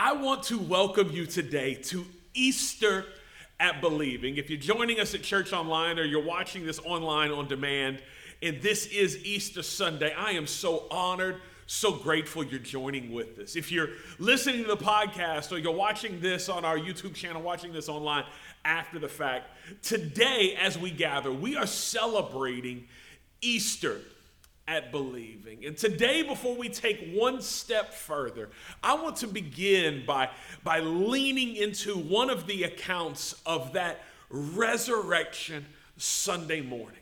I want to welcome you today to Easter at Believing. If you're joining us at church online or you're watching this online on demand, and this is Easter Sunday, I am so honored, so grateful you're joining with us. If you're listening to the podcast or you're watching this on our YouTube channel, watching this online after the fact, today as we gather, we are celebrating Easter at believing. And today, before we take one step further, I want to begin by, by leaning into one of the accounts of that resurrection Sunday morning.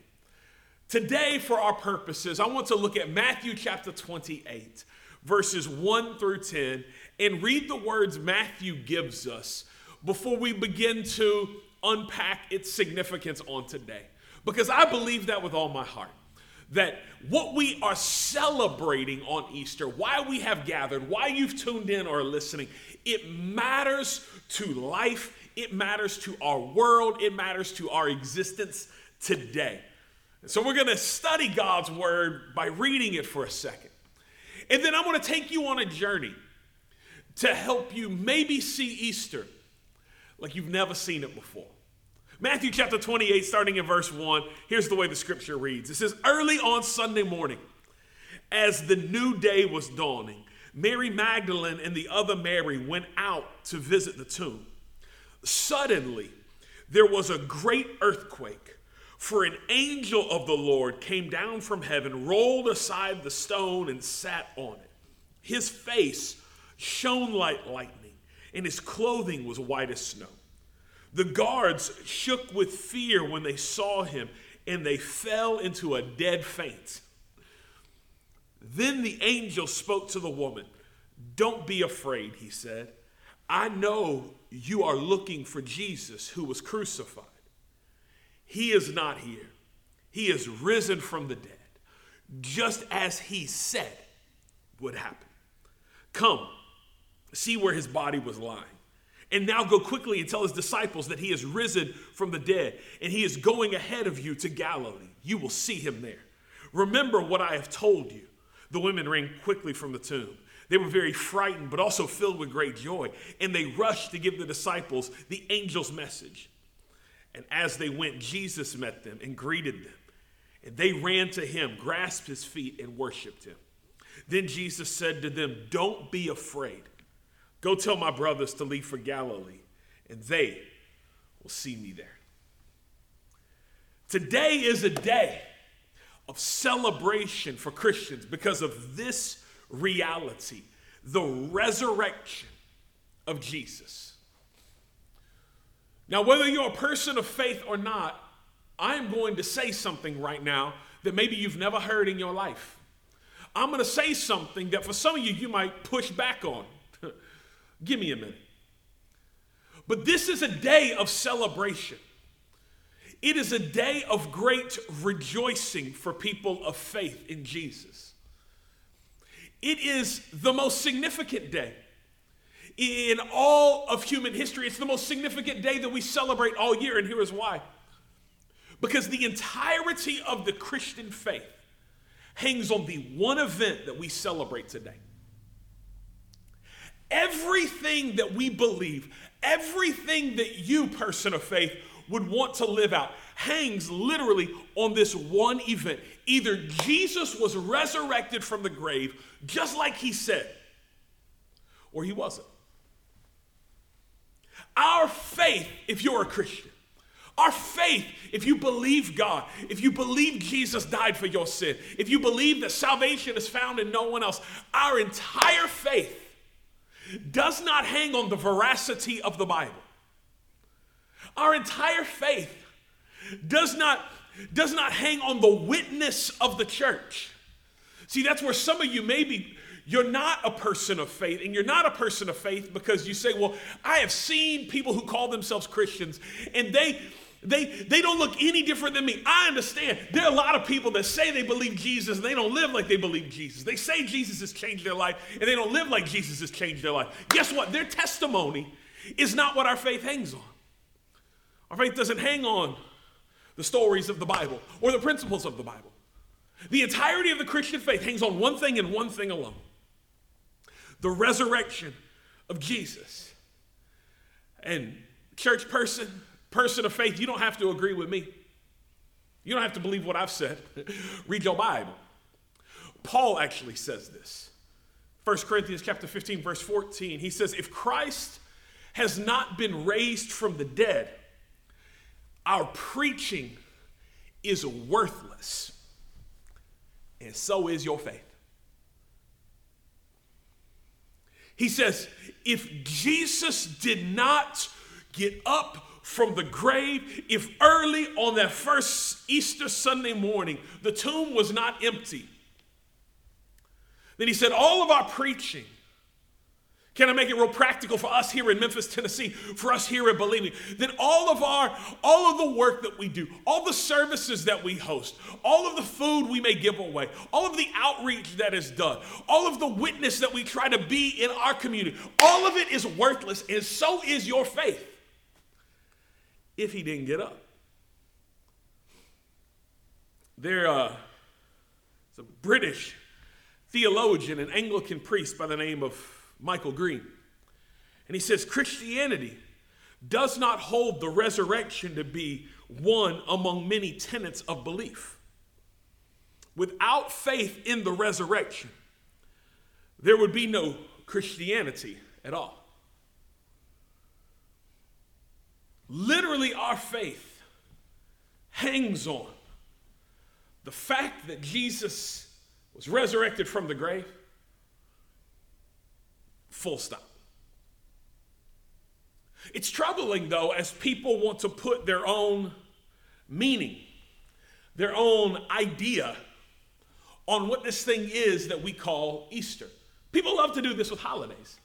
Today, for our purposes, I want to look at Matthew chapter 28, verses 1 through 10, and read the words Matthew gives us before we begin to unpack its significance on today. Because I believe that with all my heart that what we are celebrating on Easter, why we have gathered, why you've tuned in or are listening, it matters to life, it matters to our world, it matters to our existence today. So we're going to study God's word by reading it for a second. And then I'm going to take you on a journey to help you maybe see Easter like you've never seen it before. Matthew chapter 28, starting in verse 1, here's the way the scripture reads. It says, Early on Sunday morning, as the new day was dawning, Mary Magdalene and the other Mary went out to visit the tomb. Suddenly, there was a great earthquake, for an angel of the Lord came down from heaven, rolled aside the stone, and sat on it. His face shone like lightning, and his clothing was white as snow. The guards shook with fear when they saw him, and they fell into a dead faint. Then the angel spoke to the woman. Don't be afraid, he said. I know you are looking for Jesus who was crucified. He is not here, he is risen from the dead, just as he said would happen. Come, see where his body was lying. And now go quickly and tell his disciples that he is risen from the dead and he is going ahead of you to Galilee. You will see him there. Remember what I have told you. The women ran quickly from the tomb. They were very frightened, but also filled with great joy. And they rushed to give the disciples the angel's message. And as they went, Jesus met them and greeted them. And they ran to him, grasped his feet, and worshiped him. Then Jesus said to them, Don't be afraid. Go tell my brothers to leave for Galilee, and they will see me there. Today is a day of celebration for Christians because of this reality the resurrection of Jesus. Now, whether you're a person of faith or not, I'm going to say something right now that maybe you've never heard in your life. I'm going to say something that for some of you, you might push back on. Give me a minute. But this is a day of celebration. It is a day of great rejoicing for people of faith in Jesus. It is the most significant day in all of human history. It's the most significant day that we celebrate all year, and here is why. Because the entirety of the Christian faith hangs on the one event that we celebrate today. Everything that we believe, everything that you, person of faith, would want to live out hangs literally on this one event. Either Jesus was resurrected from the grave, just like he said, or he wasn't. Our faith, if you're a Christian, our faith, if you believe God, if you believe Jesus died for your sin, if you believe that salvation is found in no one else, our entire faith does not hang on the veracity of the Bible. Our entire faith does not, does not hang on the witness of the church. See, that's where some of you maybe you're not a person of faith, and you're not a person of faith because you say, Well, I have seen people who call themselves Christians, and they they, they don't look any different than me. I understand. There are a lot of people that say they believe Jesus and they don't live like they believe Jesus. They say Jesus has changed their life and they don't live like Jesus has changed their life. Guess what? Their testimony is not what our faith hangs on. Our faith doesn't hang on the stories of the Bible or the principles of the Bible. The entirety of the Christian faith hangs on one thing and one thing alone the resurrection of Jesus. And, church person, person of faith, you don't have to agree with me. You don't have to believe what I've said. Read your Bible. Paul actually says this. 1 Corinthians chapter 15 verse 14. He says if Christ has not been raised from the dead, our preaching is worthless. And so is your faith. He says, if Jesus did not get up from the grave, if early on that first Easter Sunday morning the tomb was not empty, then he said, All of our preaching, can I make it real practical for us here in Memphis, Tennessee, for us here in Believing? Then all of our, all of the work that we do, all the services that we host, all of the food we may give away, all of the outreach that is done, all of the witness that we try to be in our community, all of it is worthless, and so is your faith if he didn't get up. There uh, a British theologian and Anglican priest by the name of Michael Green. And he says Christianity does not hold the resurrection to be one among many tenets of belief. Without faith in the resurrection, there would be no Christianity at all. Literally, our faith hangs on the fact that Jesus was resurrected from the grave. Full stop. It's troubling, though, as people want to put their own meaning, their own idea on what this thing is that we call Easter. People love to do this with holidays.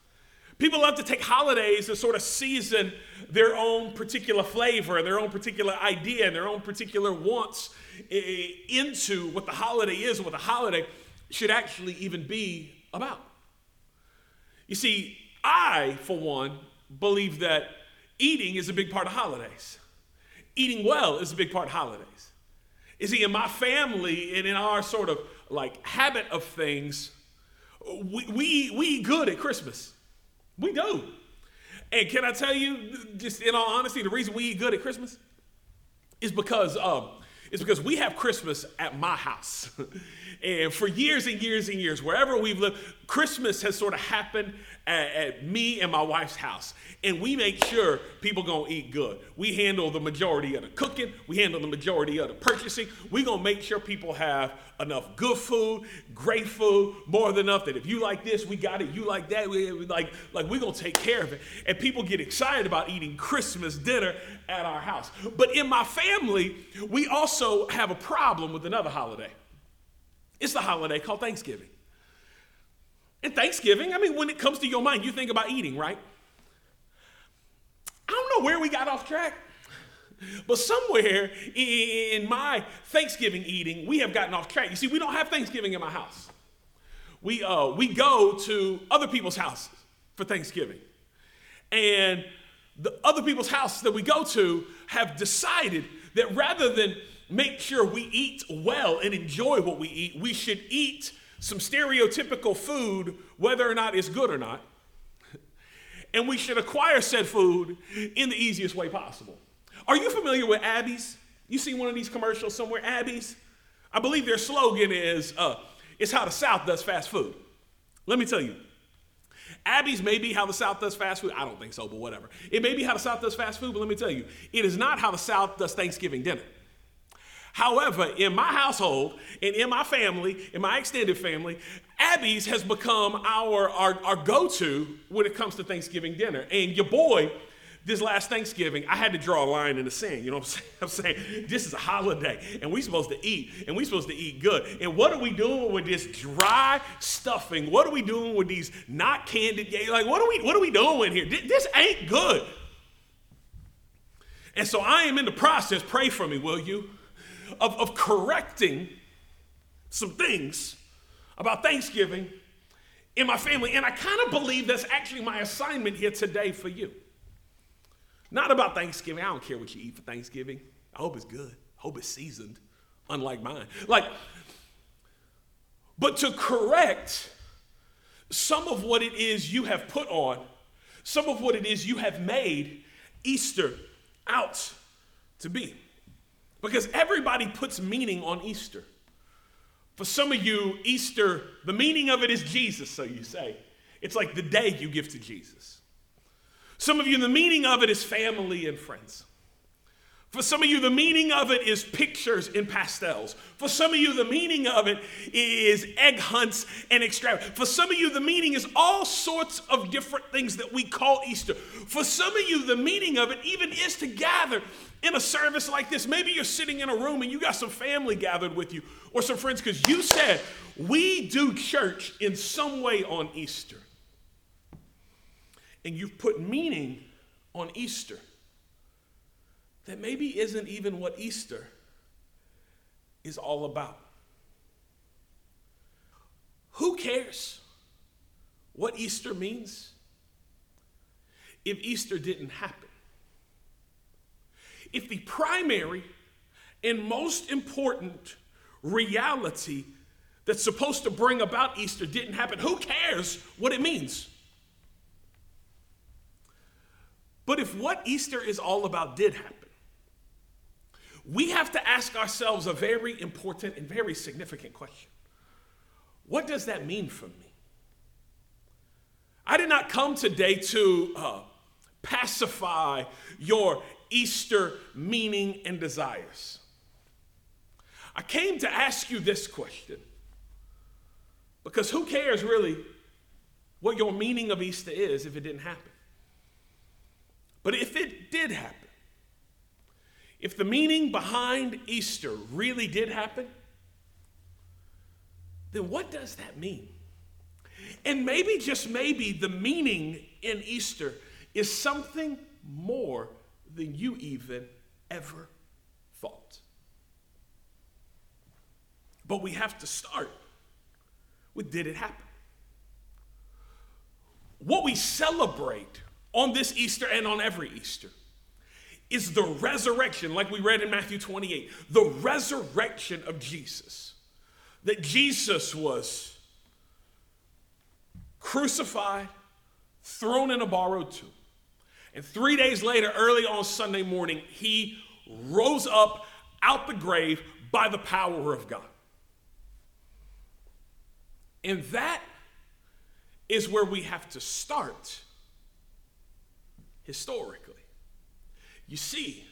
People love to take holidays and sort of season their own particular flavor, their own particular idea, and their own particular wants into what the holiday is and what the holiday should actually even be about. You see, I, for one, believe that eating is a big part of holidays. Eating well is a big part of holidays. You see, in my family and in our sort of like habit of things, we, we, we eat good at Christmas. We do. And can I tell you, just in all honesty, the reason we eat good at Christmas is because um, is because we have Christmas at my house. and for years and years and years, wherever we've lived, Christmas has sort of happened at, at me and my wife's house. And we make sure people gonna eat good. We handle the majority of the cooking, we handle the majority of the purchasing. we gonna make sure people have enough good food, great food, more than enough that if you like this, we got it, you like that, we, we like, like we're gonna take care of it. And people get excited about eating Christmas dinner at our house. But in my family, we also have a problem with another holiday. It's the holiday called Thanksgiving. And Thanksgiving, I mean, when it comes to your mind, you think about eating, right? I don't know where we got off track. But somewhere in my Thanksgiving eating, we have gotten off track. You see, we don't have Thanksgiving in my house. We, uh, we go to other people's houses for Thanksgiving. And the other people's houses that we go to have decided that rather than make sure we eat well and enjoy what we eat, we should eat some stereotypical food, whether or not it's good or not. And we should acquire said food in the easiest way possible. Are you familiar with Abby's? You see one of these commercials somewhere, Abby's? I believe their slogan is, uh, it's how the South does fast food. Let me tell you, Abby's may be how the South does fast food. I don't think so, but whatever. It may be how the South does fast food, but let me tell you, it is not how the South does Thanksgiving dinner. However, in my household and in my family, in my extended family, Abby's has become our, our, our go to when it comes to Thanksgiving dinner. And your boy, this last Thanksgiving, I had to draw a line in the sand. You know what I'm saying? I'm saying this is a holiday, and we're supposed to eat, and we're supposed to eat good. And what are we doing with this dry stuffing? What are we doing with these not candied? Like, what are we what are we doing here? This ain't good. And so I am in the process. Pray for me, will you? Of, of correcting some things about Thanksgiving in my family. And I kind of believe that's actually my assignment here today for you. Not about Thanksgiving. I don't care what you eat for Thanksgiving. I hope it's good. I hope it's seasoned, unlike mine. Like, but to correct some of what it is you have put on some of what it is you have made Easter out to be. Because everybody puts meaning on Easter. For some of you, Easter, the meaning of it is Jesus, so you say. It's like the day you give to Jesus. Some of you, the meaning of it is family and friends. For some of you, the meaning of it is pictures in pastels. For some of you, the meaning of it is egg hunts and extravagance. For some of you, the meaning is all sorts of different things that we call Easter. For some of you, the meaning of it even is to gather in a service like this. Maybe you're sitting in a room and you got some family gathered with you or some friends because you said, We do church in some way on Easter. And you've put meaning on Easter that maybe isn't even what Easter is all about. Who cares what Easter means if Easter didn't happen? If the primary and most important reality that's supposed to bring about Easter didn't happen, who cares what it means? But if what Easter is all about did happen, we have to ask ourselves a very important and very significant question What does that mean for me? I did not come today to uh, pacify your Easter meaning and desires. I came to ask you this question because who cares really what your meaning of Easter is if it didn't happen? But if it did happen, if the meaning behind Easter really did happen, then what does that mean? And maybe, just maybe, the meaning in Easter is something more than you even ever thought. But we have to start with did it happen? What we celebrate on this Easter and on every Easter is the resurrection, like we read in Matthew 28, the resurrection of Jesus. That Jesus was crucified, thrown in a borrowed tomb. And three days later, early on Sunday morning, he rose up out the grave by the power of God. And that is where we have to start historically. You see,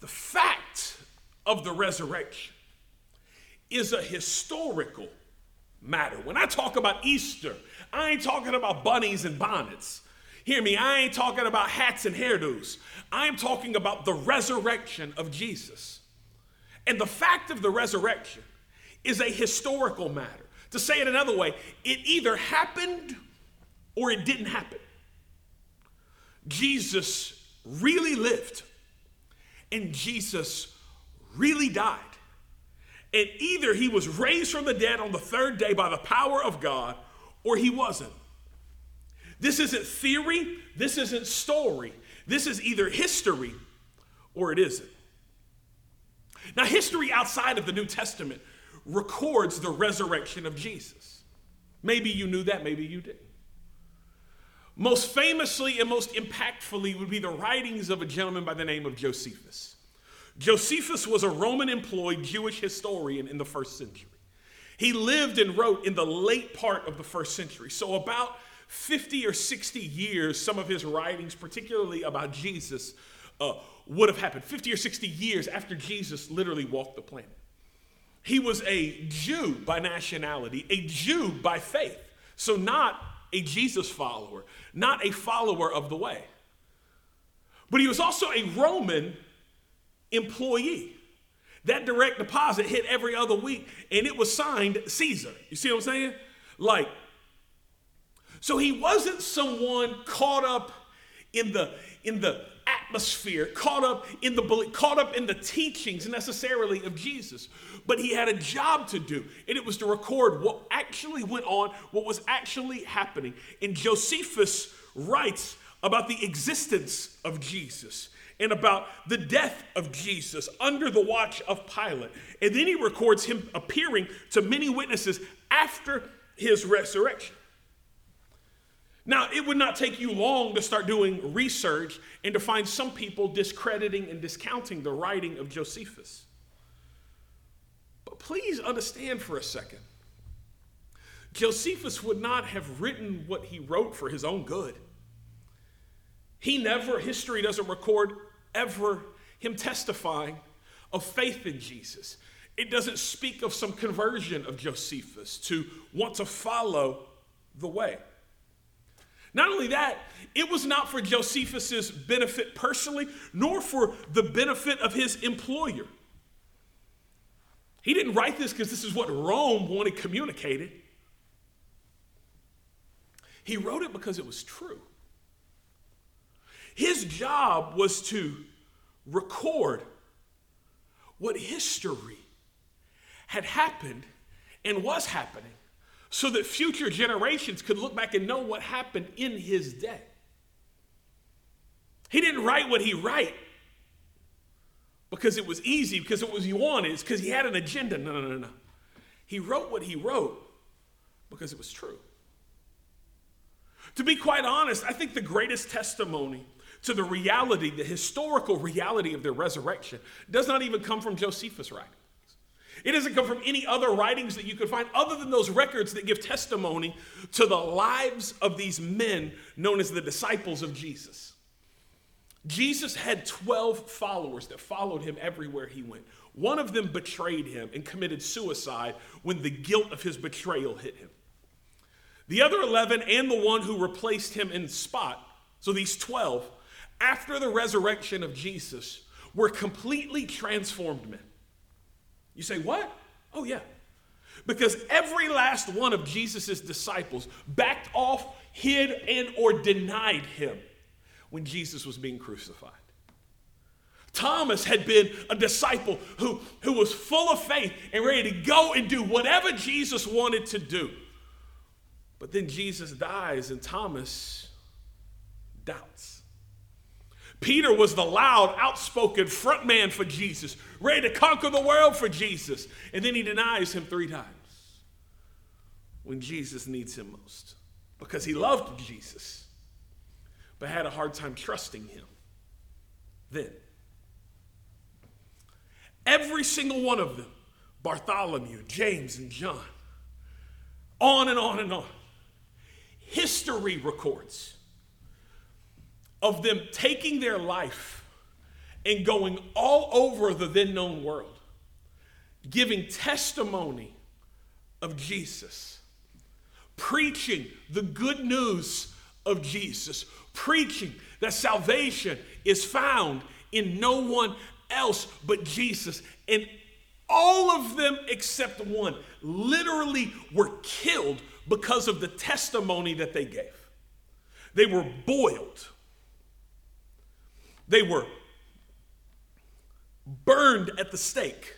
the fact of the resurrection is a historical matter. When I talk about Easter, I ain't talking about bunnies and bonnets. Hear me, I ain't talking about hats and hairdos. I'm talking about the resurrection of Jesus. And the fact of the resurrection is a historical matter. To say it another way, it either happened or it didn't happen. Jesus really lived and Jesus really died. And either he was raised from the dead on the third day by the power of God or he wasn't. This isn't theory, this isn't story. This is either history or it isn't. Now, history outside of the New Testament records the resurrection of Jesus. Maybe you knew that, maybe you didn't. Most famously and most impactfully would be the writings of a gentleman by the name of Josephus. Josephus was a Roman employed Jewish historian in the first century. He lived and wrote in the late part of the first century. So, about 50 or 60 years, some of his writings, particularly about Jesus, uh, would have happened. 50 or 60 years after Jesus literally walked the planet. He was a Jew by nationality, a Jew by faith. So, not a Jesus follower, not a follower of the way. But he was also a Roman employee. That direct deposit hit every other week and it was signed Caesar. You see what I'm saying? Like, so he wasn't someone caught up in the in the atmosphere, caught up in the caught up in the teachings necessarily of Jesus, but he had a job to do, and it was to record what actually went on, what was actually happening. And Josephus writes about the existence of Jesus and about the death of Jesus under the watch of Pilate. And then he records him appearing to many witnesses after his resurrection. Now, it would not take you long to start doing research and to find some people discrediting and discounting the writing of Josephus. But please understand for a second Josephus would not have written what he wrote for his own good. He never, history doesn't record ever him testifying of faith in Jesus. It doesn't speak of some conversion of Josephus to want to follow the way. Not only that, it was not for Josephus's benefit personally, nor for the benefit of his employer. He didn't write this because this is what Rome wanted communicated. He wrote it because it was true. His job was to record what history had happened and was happening so that future generations could look back and know what happened in his day. He didn't write what he wrote because it was easy, because it was he wanted, it's because he had an agenda. No, no, no, no. He wrote what he wrote because it was true. To be quite honest, I think the greatest testimony to the reality, the historical reality of their resurrection, does not even come from Josephus' writings. It doesn't come from any other writings that you could find other than those records that give testimony to the lives of these men known as the disciples of Jesus. Jesus had 12 followers that followed him everywhere he went. One of them betrayed him and committed suicide when the guilt of his betrayal hit him. The other 11 and the one who replaced him in spot, so these 12, after the resurrection of Jesus, were completely transformed men. You say, what? Oh, yeah. Because every last one of Jesus' disciples backed off, hid, and or denied him when Jesus was being crucified. Thomas had been a disciple who, who was full of faith and ready to go and do whatever Jesus wanted to do. But then Jesus dies and Thomas doubts. Peter was the loud, outspoken front man for Jesus, ready to conquer the world for Jesus. And then he denies him three times when Jesus needs him most because he loved Jesus but had a hard time trusting him. Then, every single one of them Bartholomew, James, and John on and on and on history records of them taking their life and going all over the then known world, giving testimony of Jesus, preaching the good news of Jesus, preaching that salvation is found in no one else but Jesus. And all of them except one literally were killed because of the testimony that they gave. They were boiled they were burned at the stake,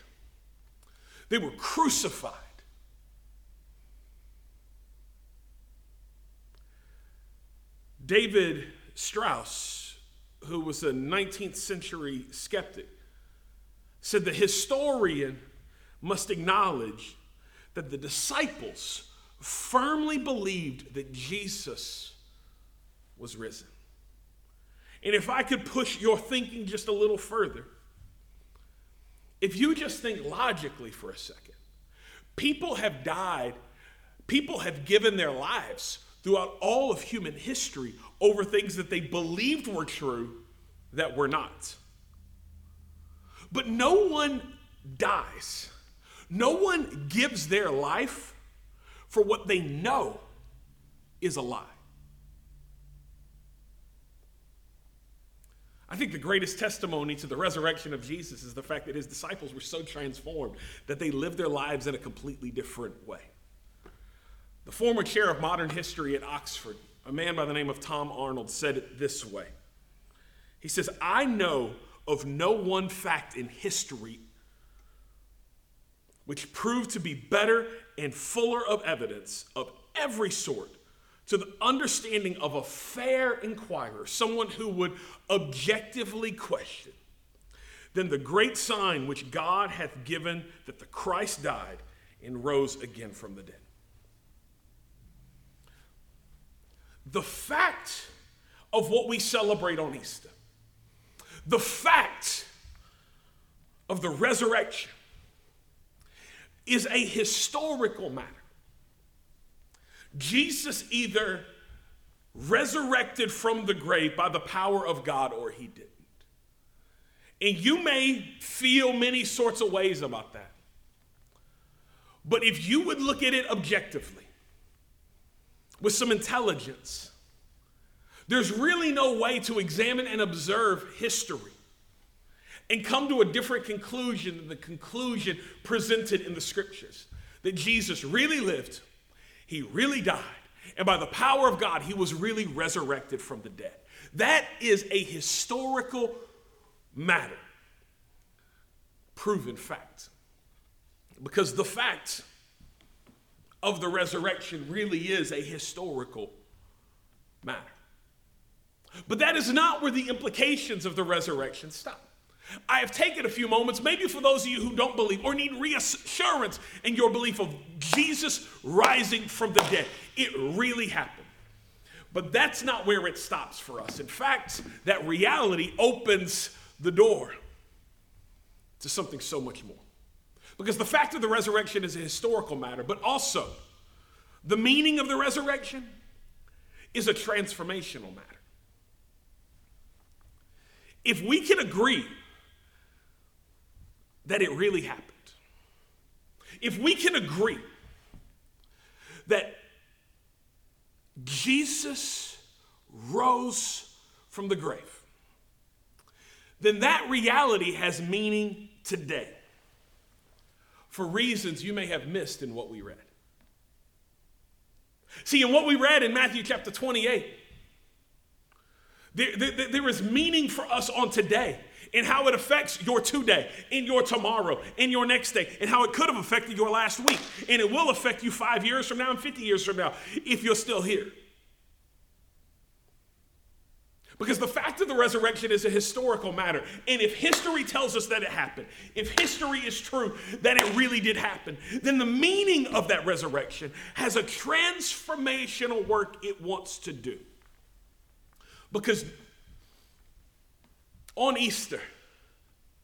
they were crucified. David Strauss, who was a 19th century skeptic, said the historian must acknowledge that the disciples firmly believed that Jesus was risen. And if I could push your thinking just a little further, if you just think logically for a second, people have died, people have given their lives throughout all of human history over things that they believed were true that were not. But no one dies, no one gives their life for what they know is a lie. I think the greatest testimony to the resurrection of Jesus is the fact that his disciples were so transformed that they lived their lives in a completely different way. The former chair of modern history at Oxford, a man by the name of Tom Arnold, said it this way He says, I know of no one fact in history which proved to be better and fuller of evidence of every sort to the understanding of a fair inquirer, someone who would objectively question, then the great sign which God hath given that the Christ died and rose again from the dead. the fact of what we celebrate on Easter, the fact of the resurrection, is a historical matter. Jesus either resurrected from the grave by the power of God or he didn't. And you may feel many sorts of ways about that. But if you would look at it objectively, with some intelligence, there's really no way to examine and observe history and come to a different conclusion than the conclusion presented in the scriptures that Jesus really lived, he really died, and by the power of God, he was really resurrected from the dead. That is a historical matter, proven fact. Because the fact of the resurrection really is a historical matter. But that is not where the implications of the resurrection stop. I have taken a few moments, maybe for those of you who don't believe or need reassurance in your belief of Jesus rising from the dead. It really happened. But that's not where it stops for us. In fact, that reality opens the door to something so much more. Because the fact of the resurrection is a historical matter, but also the meaning of the resurrection is a transformational matter. If we can agree that it really happened, if we can agree that Jesus rose from the grave, then that reality has meaning today for reasons you may have missed in what we read. See, in what we read in Matthew chapter 28, there, there, there is meaning for us on today and how it affects your today, in your tomorrow, in your next day, and how it could have affected your last week. And it will affect you five years from now and 50 years from now if you're still here. Because the fact of the resurrection is a historical matter. And if history tells us that it happened, if history is true that it really did happen, then the meaning of that resurrection has a transformational work it wants to do. Because on Easter,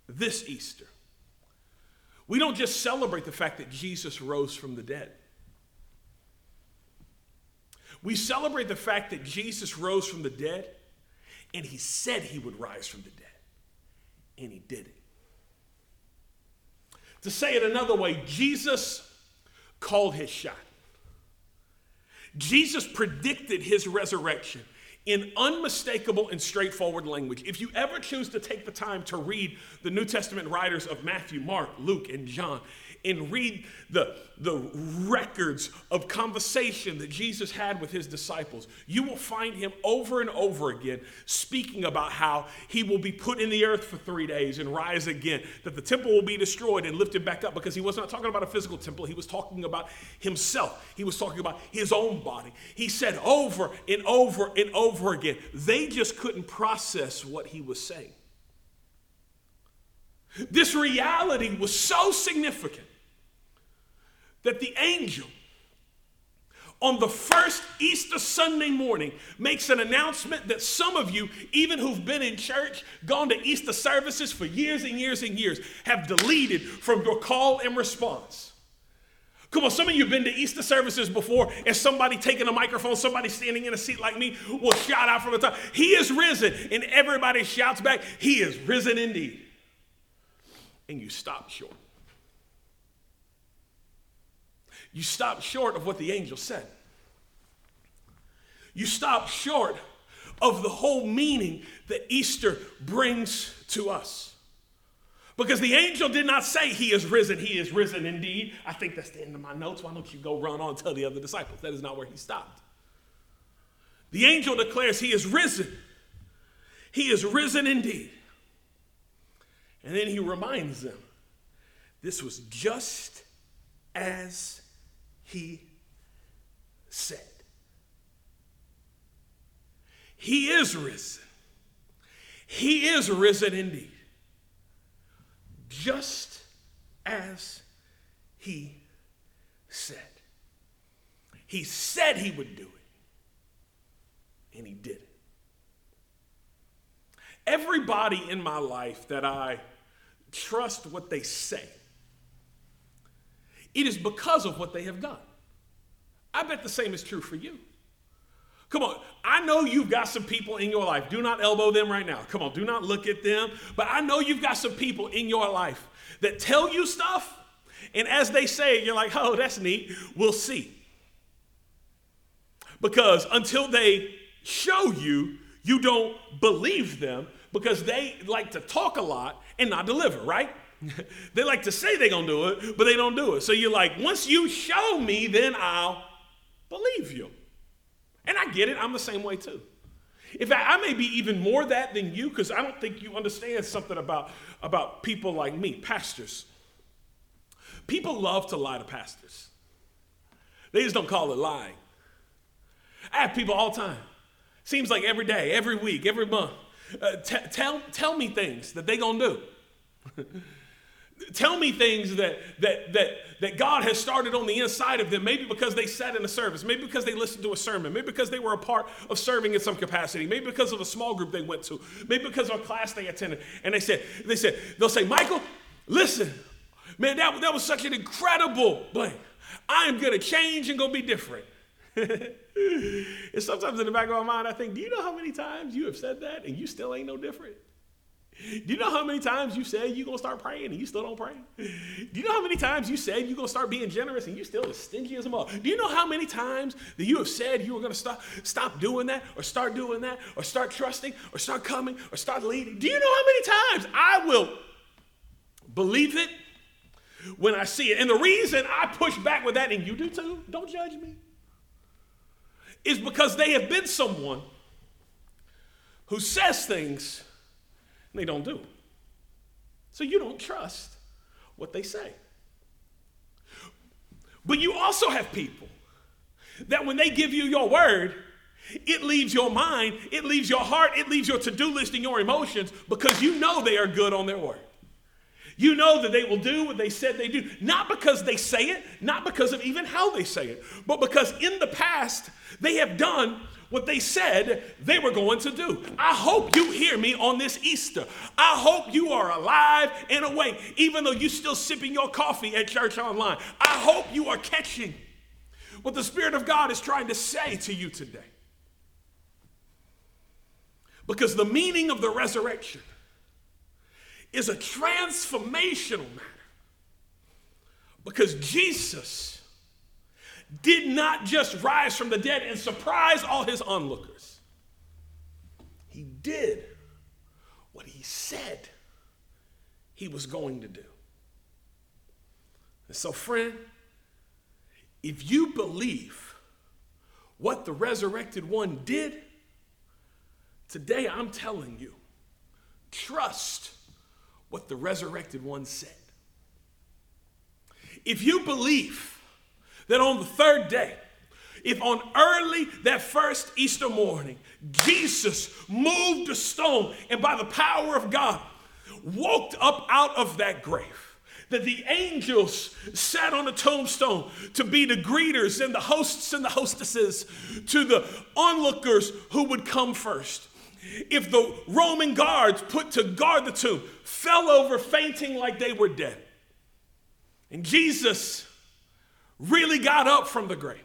this Easter, we don't just celebrate the fact that Jesus rose from the dead. We celebrate the fact that Jesus rose from the dead and he said he would rise from the dead. And he did it. To say it another way, Jesus called his shot. Jesus predicted his resurrection in unmistakable and straightforward language. If you ever choose to take the time to read the New Testament writers of Matthew, Mark, Luke, and John, and read the, the records of conversation that Jesus had with his disciples, you will find him over and over again speaking about how he will be put in the earth for three days and rise again, that the temple will be destroyed and lifted back up because he was not talking about a physical temple, he was talking about himself. He was talking about his own body. He said over and over and over again, they just couldn't process what he was saying. This reality was so significant that the angel on the first Easter Sunday morning makes an announcement that some of you, even who've been in church, gone to Easter services for years and years and years, have deleted from your call and response. Come on, some of you have been to Easter services before, and somebody taking a microphone, somebody standing in a seat like me will shout out from the top, He is risen. And everybody shouts back, He is risen indeed. And you stop short. You stop short of what the angel said. You stop short of the whole meaning that Easter brings to us. Because the angel did not say, He is risen, He is risen indeed. I think that's the end of my notes. Why don't you go run on and tell the other disciples? That is not where he stopped. The angel declares, He is risen. He is risen indeed. And then he reminds them, This was just as he said. He is risen. He is risen indeed. Just as he said. He said he would do it. And he did it. Everybody in my life that I trust what they say, it is because of what they have done. I bet the same is true for you. Come on, I know you've got some people in your life. Do not elbow them right now. Come on, do not look at them. But I know you've got some people in your life that tell you stuff, and as they say you're like, oh, that's neat. We'll see. Because until they show you, you don't believe them because they like to talk a lot and not deliver, right? they like to say they're gonna do it, but they don't do it. So you're like, once you show me, then I'll believe you. And I get it, I'm the same way too. In fact, I may be even more that than you because I don't think you understand something about, about people like me, pastors. People love to lie to pastors, they just don't call it lying. I have people all the time. Seems like every day, every week, every month. Uh, t- tell, tell me things that they're gonna do. tell me things that, that, that, that God has started on the inside of them, maybe because they sat in a service, maybe because they listened to a sermon, maybe because they were a part of serving in some capacity, maybe because of a small group they went to, maybe because of a class they attended. And they said, they said, they'll say, Michael, listen, man, that, that was such an incredible blank. I am gonna change and gonna be different. and sometimes in the back of my mind, I think, do you know how many times you have said that and you still ain't no different? Do you know how many times you said you're to start praying and you still don't pray? Do you know how many times you said you're to start being generous and you still as stingy as a mother? Do you know how many times that you have said you were to stop, stop doing that or start doing that or start trusting or start coming or start leading? Do you know how many times I will believe it when I see it? And the reason I push back with that, and you do too, don't judge me, is because they have been someone who says things and they don't do. So you don't trust what they say. But you also have people that when they give you your word, it leaves your mind, it leaves your heart, it leaves your to do list and your emotions because you know they are good on their word. You know that they will do what they said they do, not because they say it, not because of even how they say it, but because in the past they have done what they said they were going to do. I hope you hear me on this Easter. I hope you are alive and awake, even though you're still sipping your coffee at church online. I hope you are catching what the Spirit of God is trying to say to you today. Because the meaning of the resurrection is a transformational matter. Because Jesus did not just rise from the dead and surprise all his onlookers. He did what he said he was going to do. And so, friend, if you believe what the resurrected one did, today I'm telling you, trust what the resurrected one said. If you believe that on the third day, if on early that first Easter morning, Jesus moved a stone and by the power of God woke up out of that grave, that the angels sat on the tombstone to be the greeters and the hosts and the hostesses to the onlookers who would come first. If the Roman guards put to guard the tomb fell over fainting like they were dead, and Jesus really got up from the grave,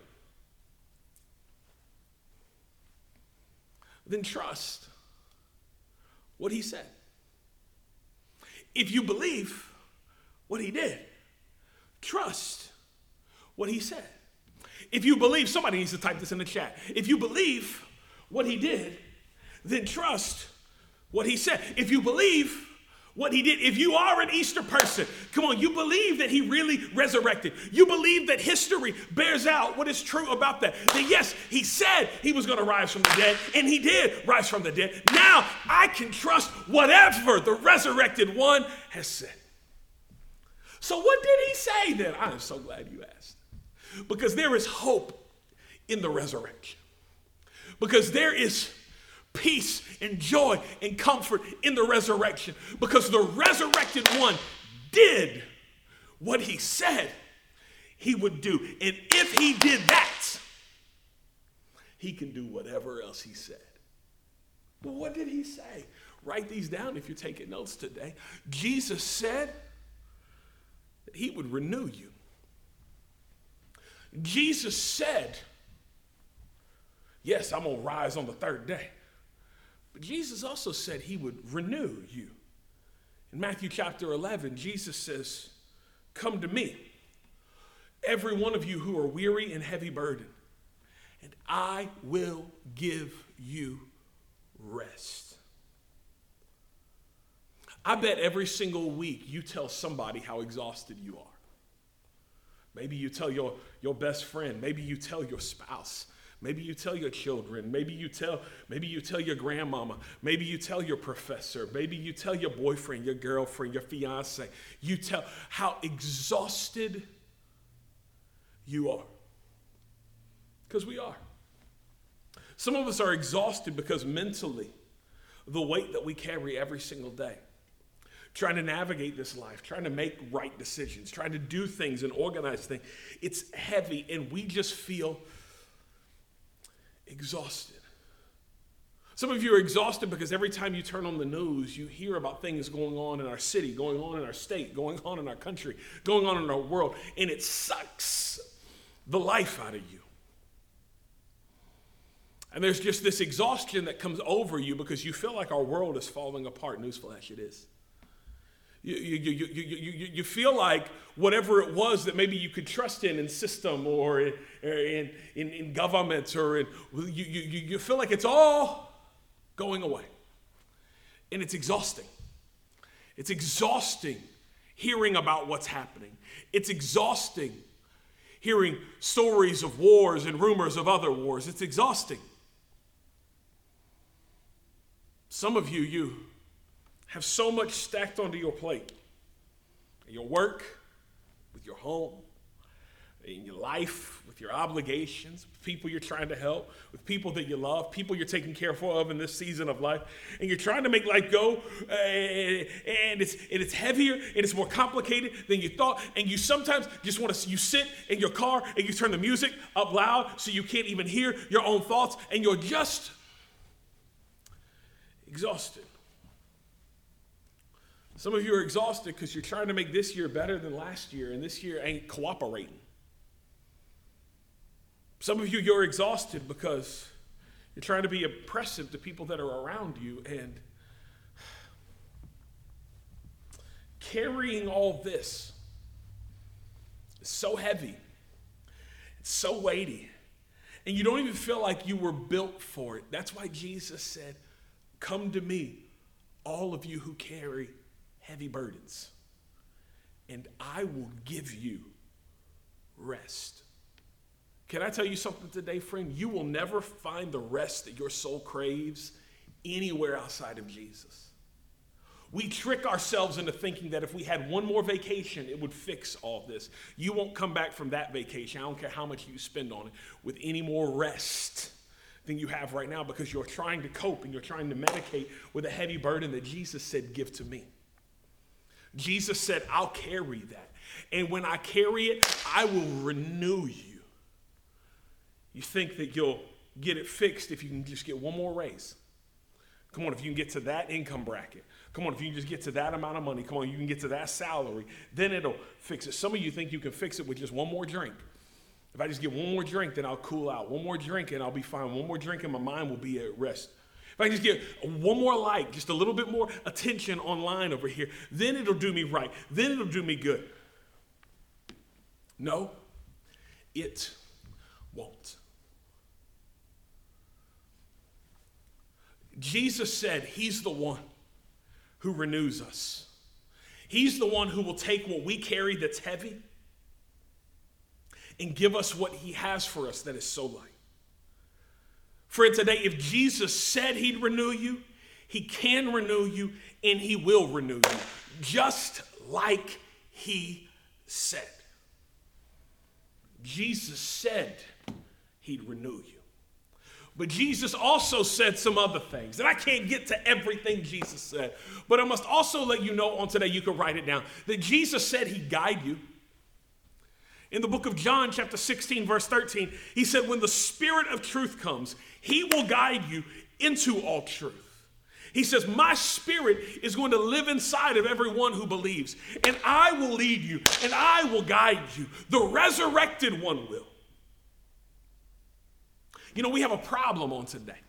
then trust what he said. If you believe what he did, trust what he said. If you believe, somebody needs to type this in the chat. If you believe what he did, then trust what he said. If you believe what he did. If you are an Easter person, come on, you believe that he really resurrected. You believe that history bears out what is true about that. That yes, he said he was going to rise from the dead, and he did rise from the dead. Now I can trust whatever the resurrected one has said. So, what did he say then? I am so glad you asked. Because there is hope in the resurrection. Because there is peace and joy and comfort in the resurrection because the resurrected one did what he said he would do. And if he did that, he can do whatever else he said. Well, what did he say? Write these down if you're taking notes today. Jesus said that he would renew you. Jesus said, Yes, I'm going to rise on the third day. But Jesus also said he would renew you. In Matthew chapter 11, Jesus says, Come to me, every one of you who are weary and heavy burdened, and I will give you rest. I bet every single week you tell somebody how exhausted you are. Maybe you tell your, your best friend, maybe you tell your spouse, maybe you tell your children, maybe you tell maybe you tell your grandmama, maybe you tell your professor, maybe you tell your boyfriend, your girlfriend, your fiance. You tell how exhausted you are. Because we are. Some of us are exhausted because mentally, the weight that we carry every single day, trying to navigate this life, trying to make right decisions, trying to do things and organize things, it's heavy and we just feel exhausted. Some of you are exhausted because every time you turn on the news, you hear about things going on in our city, going on in our state, going on in our country, going on in our world, and it sucks the life out of you. And there's just this exhaustion that comes over you because you feel like our world is falling apart. Newsflash, it is. You, you, you, you, you, feel like whatever it was that maybe you could trust in in system or in, in, in, in governments or in, you, you, you feel like it's all going away. And it's exhausting. It's exhausting hearing about what's happening. It's exhausting hearing stories of wars and rumors of other wars. It's exhausting. Some of you, you have so much stacked onto your plate. Your work, with your home, in your life, with your obligations, with people you're trying to help, with people that you love, people you're taking care of in this season of life, and you're trying to make life go, uh, and it's and it's heavier and it's more complicated than you thought, and you sometimes just want to you sit in your car and you turn the music up loud so you can't even hear your own thoughts, and you're just exhausted. Some of you are exhausted because you're trying to make this year better than last year, and this year ain't cooperating. Some of you, you're exhausted because you're trying to be oppressive to people that are around you, and carrying all this is so heavy, it's so weighty, and you don't even feel like you were built for it. That's why Jesus said, Come to me, all of you who carry heavy burdens, and I will give you rest. Can I tell you something today, friend? You will never find the rest that your soul craves anywhere outside of Jesus. We trick ourselves into thinking that if we had one more vacation, it would fix all this. You won't come back from that vacation, I don't care how much you spend on it, with any more rest than you have right now because you're trying to cope and you're trying to medicate with a heavy burden that Jesus said, Give to me. Jesus said, I'll carry that. And when I carry it, I will renew you. You think that you'll get it fixed if you can just get one more raise. Come on, if you can get to that income bracket. Come on, if you can just get to that amount of money. Come on, you can get to that salary. Then it'll fix it. Some of you think you can fix it with just one more drink. If I just get one more drink, then I'll cool out. One more drink and I'll be fine. One more drink and my mind will be at rest. If I just get one more like, just a little bit more attention online over here, then it'll do me right. Then it'll do me good. No, it won't. Jesus said he's the one who renews us. He's the one who will take what we carry that's heavy and give us what he has for us that is so light. Friend, today, if Jesus said he'd renew you, he can renew you and he will renew you, just like he said. Jesus said he'd renew you. But Jesus also said some other things. And I can't get to everything Jesus said. But I must also let you know on today, you can write it down, that Jesus said he'd guide you. In the book of John, chapter 16, verse 13, he said, When the Spirit of truth comes, he will guide you into all truth. He says, My spirit is going to live inside of everyone who believes, and I will lead you, and I will guide you. The resurrected one will. You know, we have a problem on today.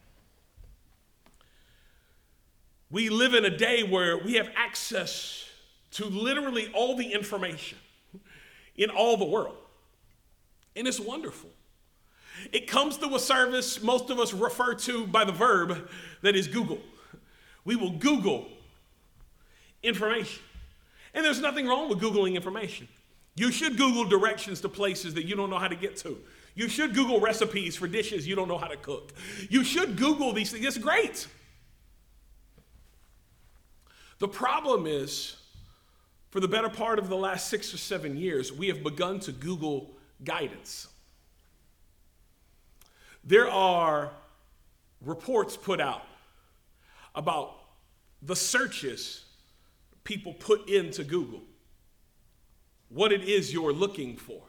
We live in a day where we have access to literally all the information in all the world. And it's wonderful. It comes through a service most of us refer to by the verb that is Google. We will Google information. And there's nothing wrong with Googling information. You should Google directions to places that you don't know how to get to. You should Google recipes for dishes you don't know how to cook. You should Google these things. It's great. The problem is, for the better part of the last six or seven years, we have begun to Google guidance. There are reports put out about the searches people put into Google, what it is you're looking for.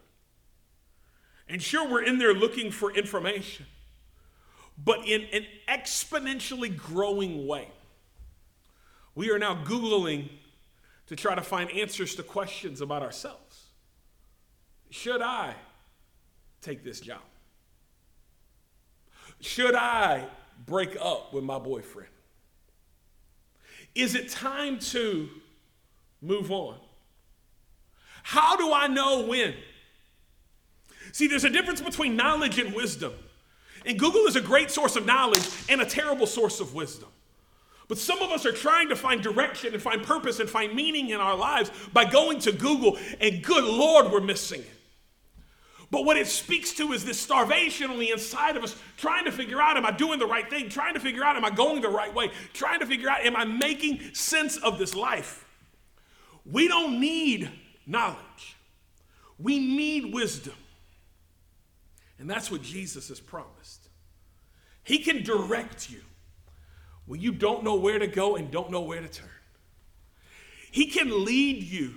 And sure, we're in there looking for information, but in an exponentially growing way. We are now Googling to try to find answers to questions about ourselves. Should I take this job? Should I break up with my boyfriend? Is it time to move on? How do I know when? See, there's a difference between knowledge and wisdom. And Google is a great source of knowledge and a terrible source of wisdom. But some of us are trying to find direction and find purpose and find meaning in our lives by going to Google, and good Lord, we're missing it. But what it speaks to is this starvation on the inside of us, trying to figure out, am I doing the right thing? Trying to figure out, am I going the right way? Trying to figure out, am I making sense of this life? We don't need knowledge, we need wisdom. And that's what Jesus has promised. He can direct you when you don't know where to go and don't know where to turn. He can lead you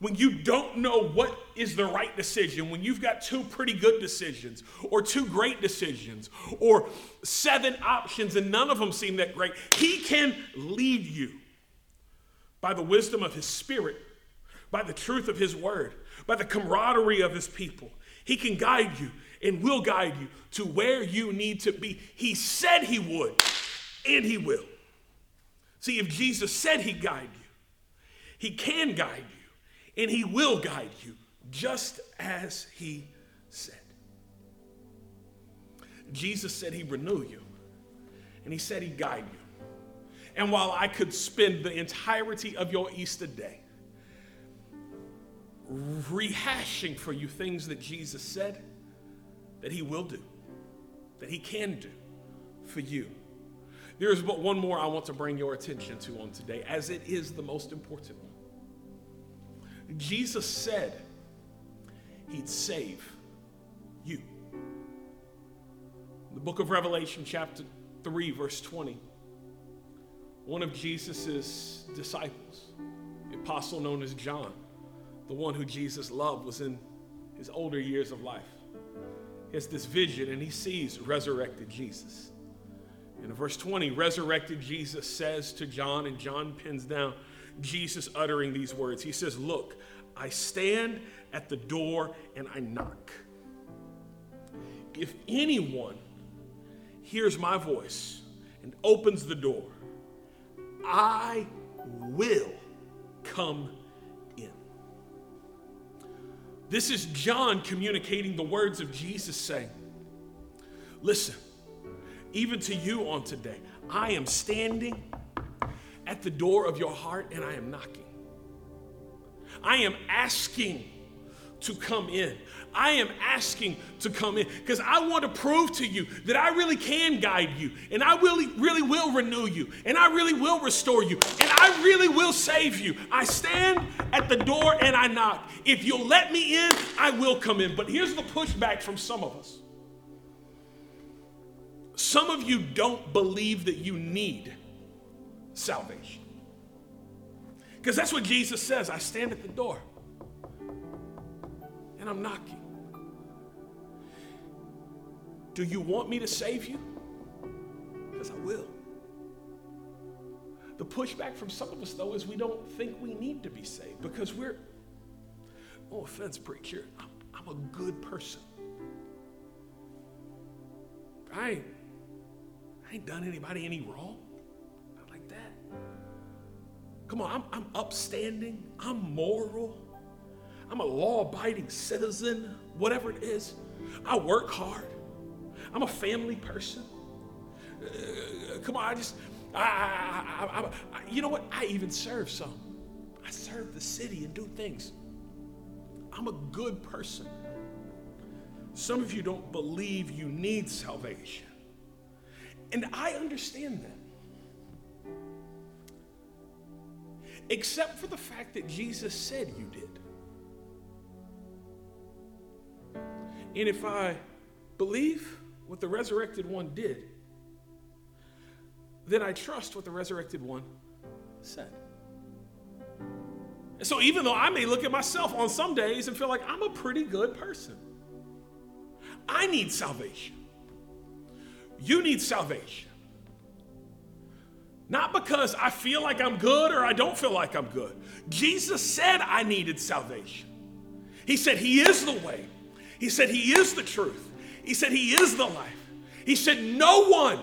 when you don't know what is the right decision, when you've got two pretty good decisions, or two great decisions, or seven options and none of them seem that great, He can lead you by the wisdom of His Spirit, by the truth of His Word, by the camaraderie of His people. He can guide you and will guide you to where you need to be. He said He would, and He will. See, if Jesus said He'd guide you, He can guide you and He will guide you just as He said. Jesus said He'd renew you, and He said He'd guide you. And while I could spend the entirety of your Easter day rehashing for you things that Jesus said that He will do, that He can do for you. There is but one more I want to bring your attention to on today, as it is the most important one. Jesus said he'd save you. the book of Revelation, chapter 3, verse 20, one of Jesus' disciples, the apostle known as John, the one who Jesus loved, was in his older years of life. He has this vision and he sees resurrected Jesus. In verse 20, resurrected Jesus says to John, and John pins down, Jesus uttering these words. He says, Look, I stand at the door and I knock. If anyone hears my voice and opens the door, I will come in. This is John communicating the words of Jesus saying, Listen, even to you on today, I am standing at the door of your heart and I am knocking. I am asking to come in. I am asking to come in because I want to prove to you that I really can guide you and I really, really will renew you and I really will restore you and I really will save you. I stand at the door and I knock. If you'll let me in, I will come in. But here's the pushback from some of us some of you don't believe that you need salvation. Because that's what Jesus says I stand at the door and I'm knocking. Do you want me to save you? Because I will. The pushback from some of us, though, is we don't think we need to be saved because we're, no offense, preacher, I'm, I'm a good person. I ain't, I ain't done anybody any wrong. Come on, I'm, I'm upstanding, I'm moral, I'm a law abiding citizen, whatever it is. I work hard, I'm a family person. Uh, come on, I just, I, I, I, I, you know what? I even serve some. I serve the city and do things. I'm a good person. Some of you don't believe you need salvation. And I understand that. Except for the fact that Jesus said you did. And if I believe what the resurrected one did, then I trust what the resurrected one said. And so even though I may look at myself on some days and feel like I'm a pretty good person, I need salvation. You need salvation. Not because I feel like I'm good or I don't feel like I'm good. Jesus said I needed salvation. He said He is the way. He said He is the truth. He said He is the life. He said no one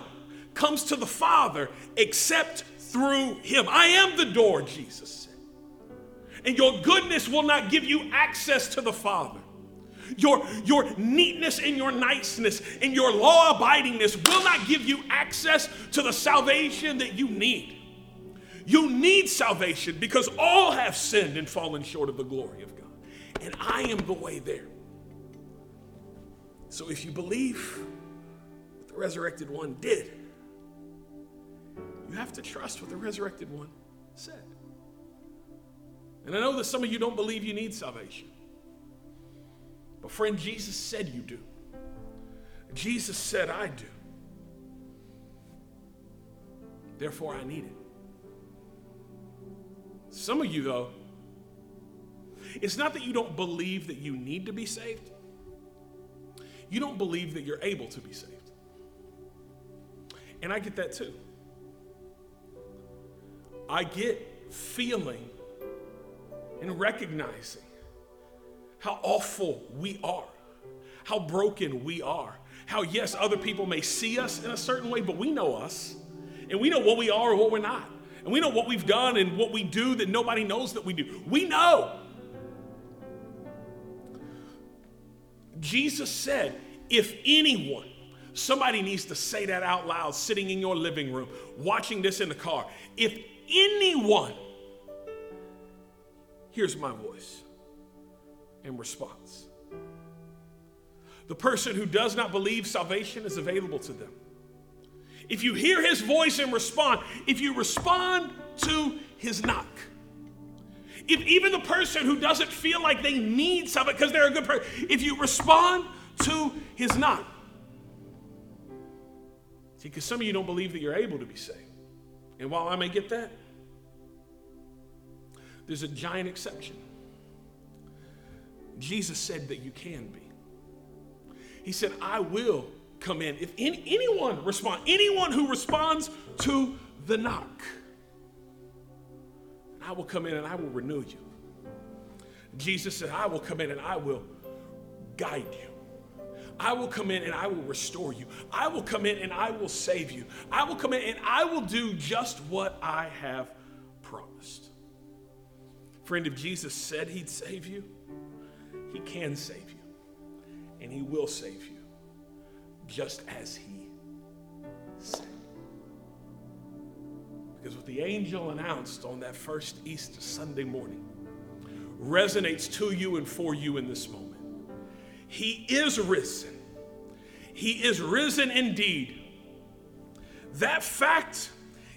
comes to the Father except through Him. I am the door, Jesus said. And your goodness will not give you access to the Father. Your, your neatness and your niceness and your law abidingness will not give you access to the salvation that you need. You need salvation because all have sinned and fallen short of the glory of God. And I am the way there. So if you believe what the resurrected one did, you have to trust what the resurrected one said. And I know that some of you don't believe you need salvation. But, friend, Jesus said you do. Jesus said, I do. Therefore, I need it. Some of you, though, it's not that you don't believe that you need to be saved, you don't believe that you're able to be saved. And I get that too. I get feeling and recognizing how awful we are, how broken we are, how, yes, other people may see us in a certain way, but we know us, and we know what we are or what we're not. And we know what we've done and what we do that nobody knows that we do. We know. Jesus said, if anyone, somebody needs to say that out loud, sitting in your living room, watching this in the car. If anyone hears my voice in response. The person who does not believe salvation is available to them. If you hear his voice and respond, if you respond to his knock, if even the person who doesn't feel like they need salvation because they're a good person, if you respond to his knock, see, because some of you don't believe that you're able to be saved. And while I may get that, there's a giant exception. Jesus said that you can be. He said, I will come in. If any, anyone respond, anyone who responds to the knock, I will come in and I will renew you. Jesus said, I will come in and I will guide you. I will come in and I will restore you. I will come in and I will save you. I will come in and I will do just what I have promised. Friend, if Jesus said he'd save you, he can save you. And he will save you, just as he said. Because what the angel announced on that first Easter Sunday morning resonates to you and for you in this moment. He is risen. He is risen indeed. That fact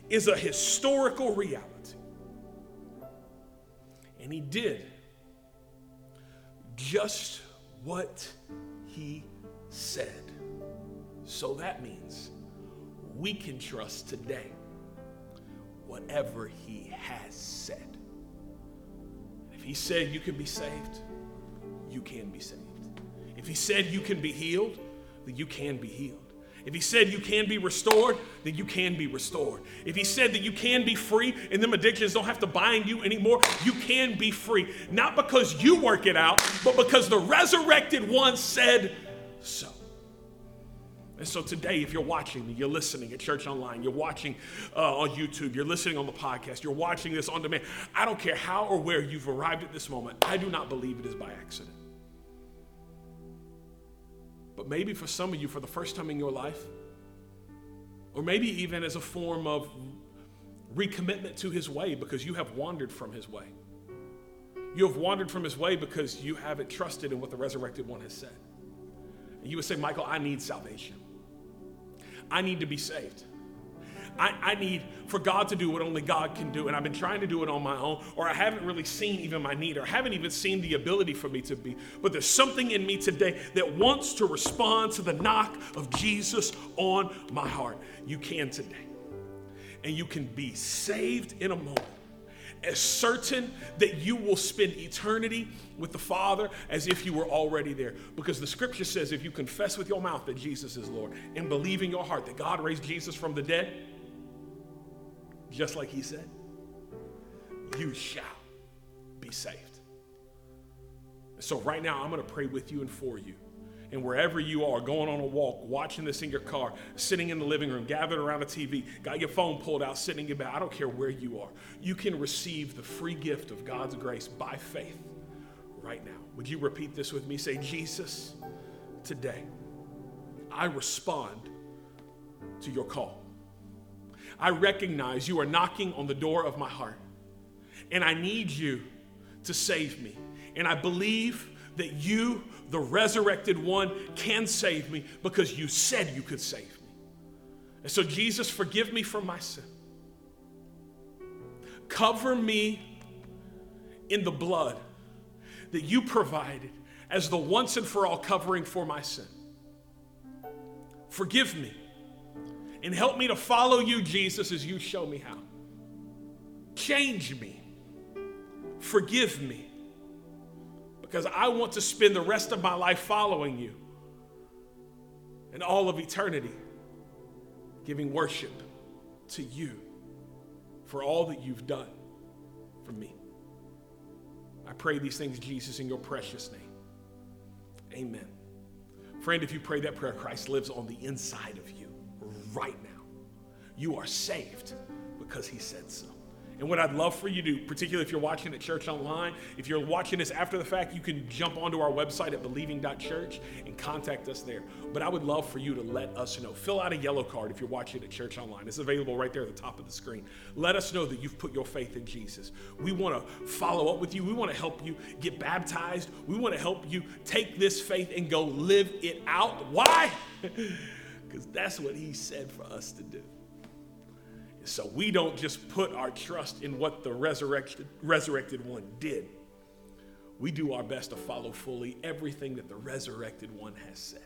is a historical reality. And he did just what he said. So that means we can trust today whatever he has said. If he said you can be saved, you can be saved. If he said you can be healed, then you can be healed. If he said you can be restored, then you can be restored. If he said that you can be free and them addictions don't have to bind you anymore, you can be free. Not because you work it out, but because the resurrected one said so. And so today, if you're watching, me, you're listening at Church Online, you're watching uh, on YouTube, you're listening on the podcast, you're watching this on demand, I don't care how or where you've arrived at this moment, I do not believe it is by accident. But maybe for some of you, for the first time in your life, or maybe even as a form of recommitment to his way because you have wandered from his way. You have wandered from his way because you haven't trusted in what the resurrected one has said. And you would say, Michael, I need salvation. I need to be saved. I, I, need for God to do what only God can do, and I've been trying to do it on my own, or I haven't really seen even my need, or haven't even seen the ability for me to be. But there's something in me today that wants to respond to the knock of Jesus on my heart. You can today. And you can be saved in a moment as certain that you will spend eternity with the Father as if you were already there. Because the scripture says if you confess with your mouth that Jesus is Lord and believe in your heart that God raised Jesus from the dead, just like he said, you shall be saved. So, right now, I'm going to pray with you and for you and wherever you are, going on a walk, watching this in your car, sitting in the living room, gathered around a TV, got your phone pulled out, sitting in your bed, I don't care where you are, you can receive the free gift of God's grace by faith right now. Would you repeat this with me? Say, Jesus, today, I respond to your call. I recognize you are knocking on the door of my heart, and I need you to save me. And I believe that you the resurrected one can save me because you said you could save me. And so, Jesus, forgive me for my sin. Cover me in the blood that you provided as the once and for all covering for my sin. Forgive me and help me to follow you, Jesus, as you show me how. Change me. Forgive me because I want to spend the rest of my life following you and all of eternity giving worship to you for all that you've done for me. I pray these things, Jesus, in your precious name. Amen. Friend, if you pray that prayer, Christ lives on the inside of you right now. You are saved because he said so. And what I'd love for you to, particularly if you're watching at church online, if you're watching this after the fact, you can jump onto our website at believing.church and contact us there. But I would love for you to let us know. Fill out a yellow card if you're watching at church online. It's available right there at the top of the screen. Let us know that you've put your faith in Jesus. We want to follow up with you. We want to help you get baptized. We want to help you take this faith and go live it out. Why? Because that's what he said for us to do. So we don't just put our trust in what the resurrected, resurrected one did. We do our best to follow fully everything that the resurrected one has said.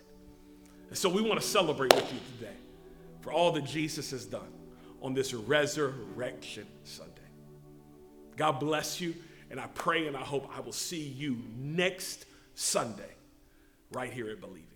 And so we want to celebrate with you today for all that Jesus has done on this Resurrection Sunday. God bless you, and I pray and I hope I will see you next Sunday right here at Believing.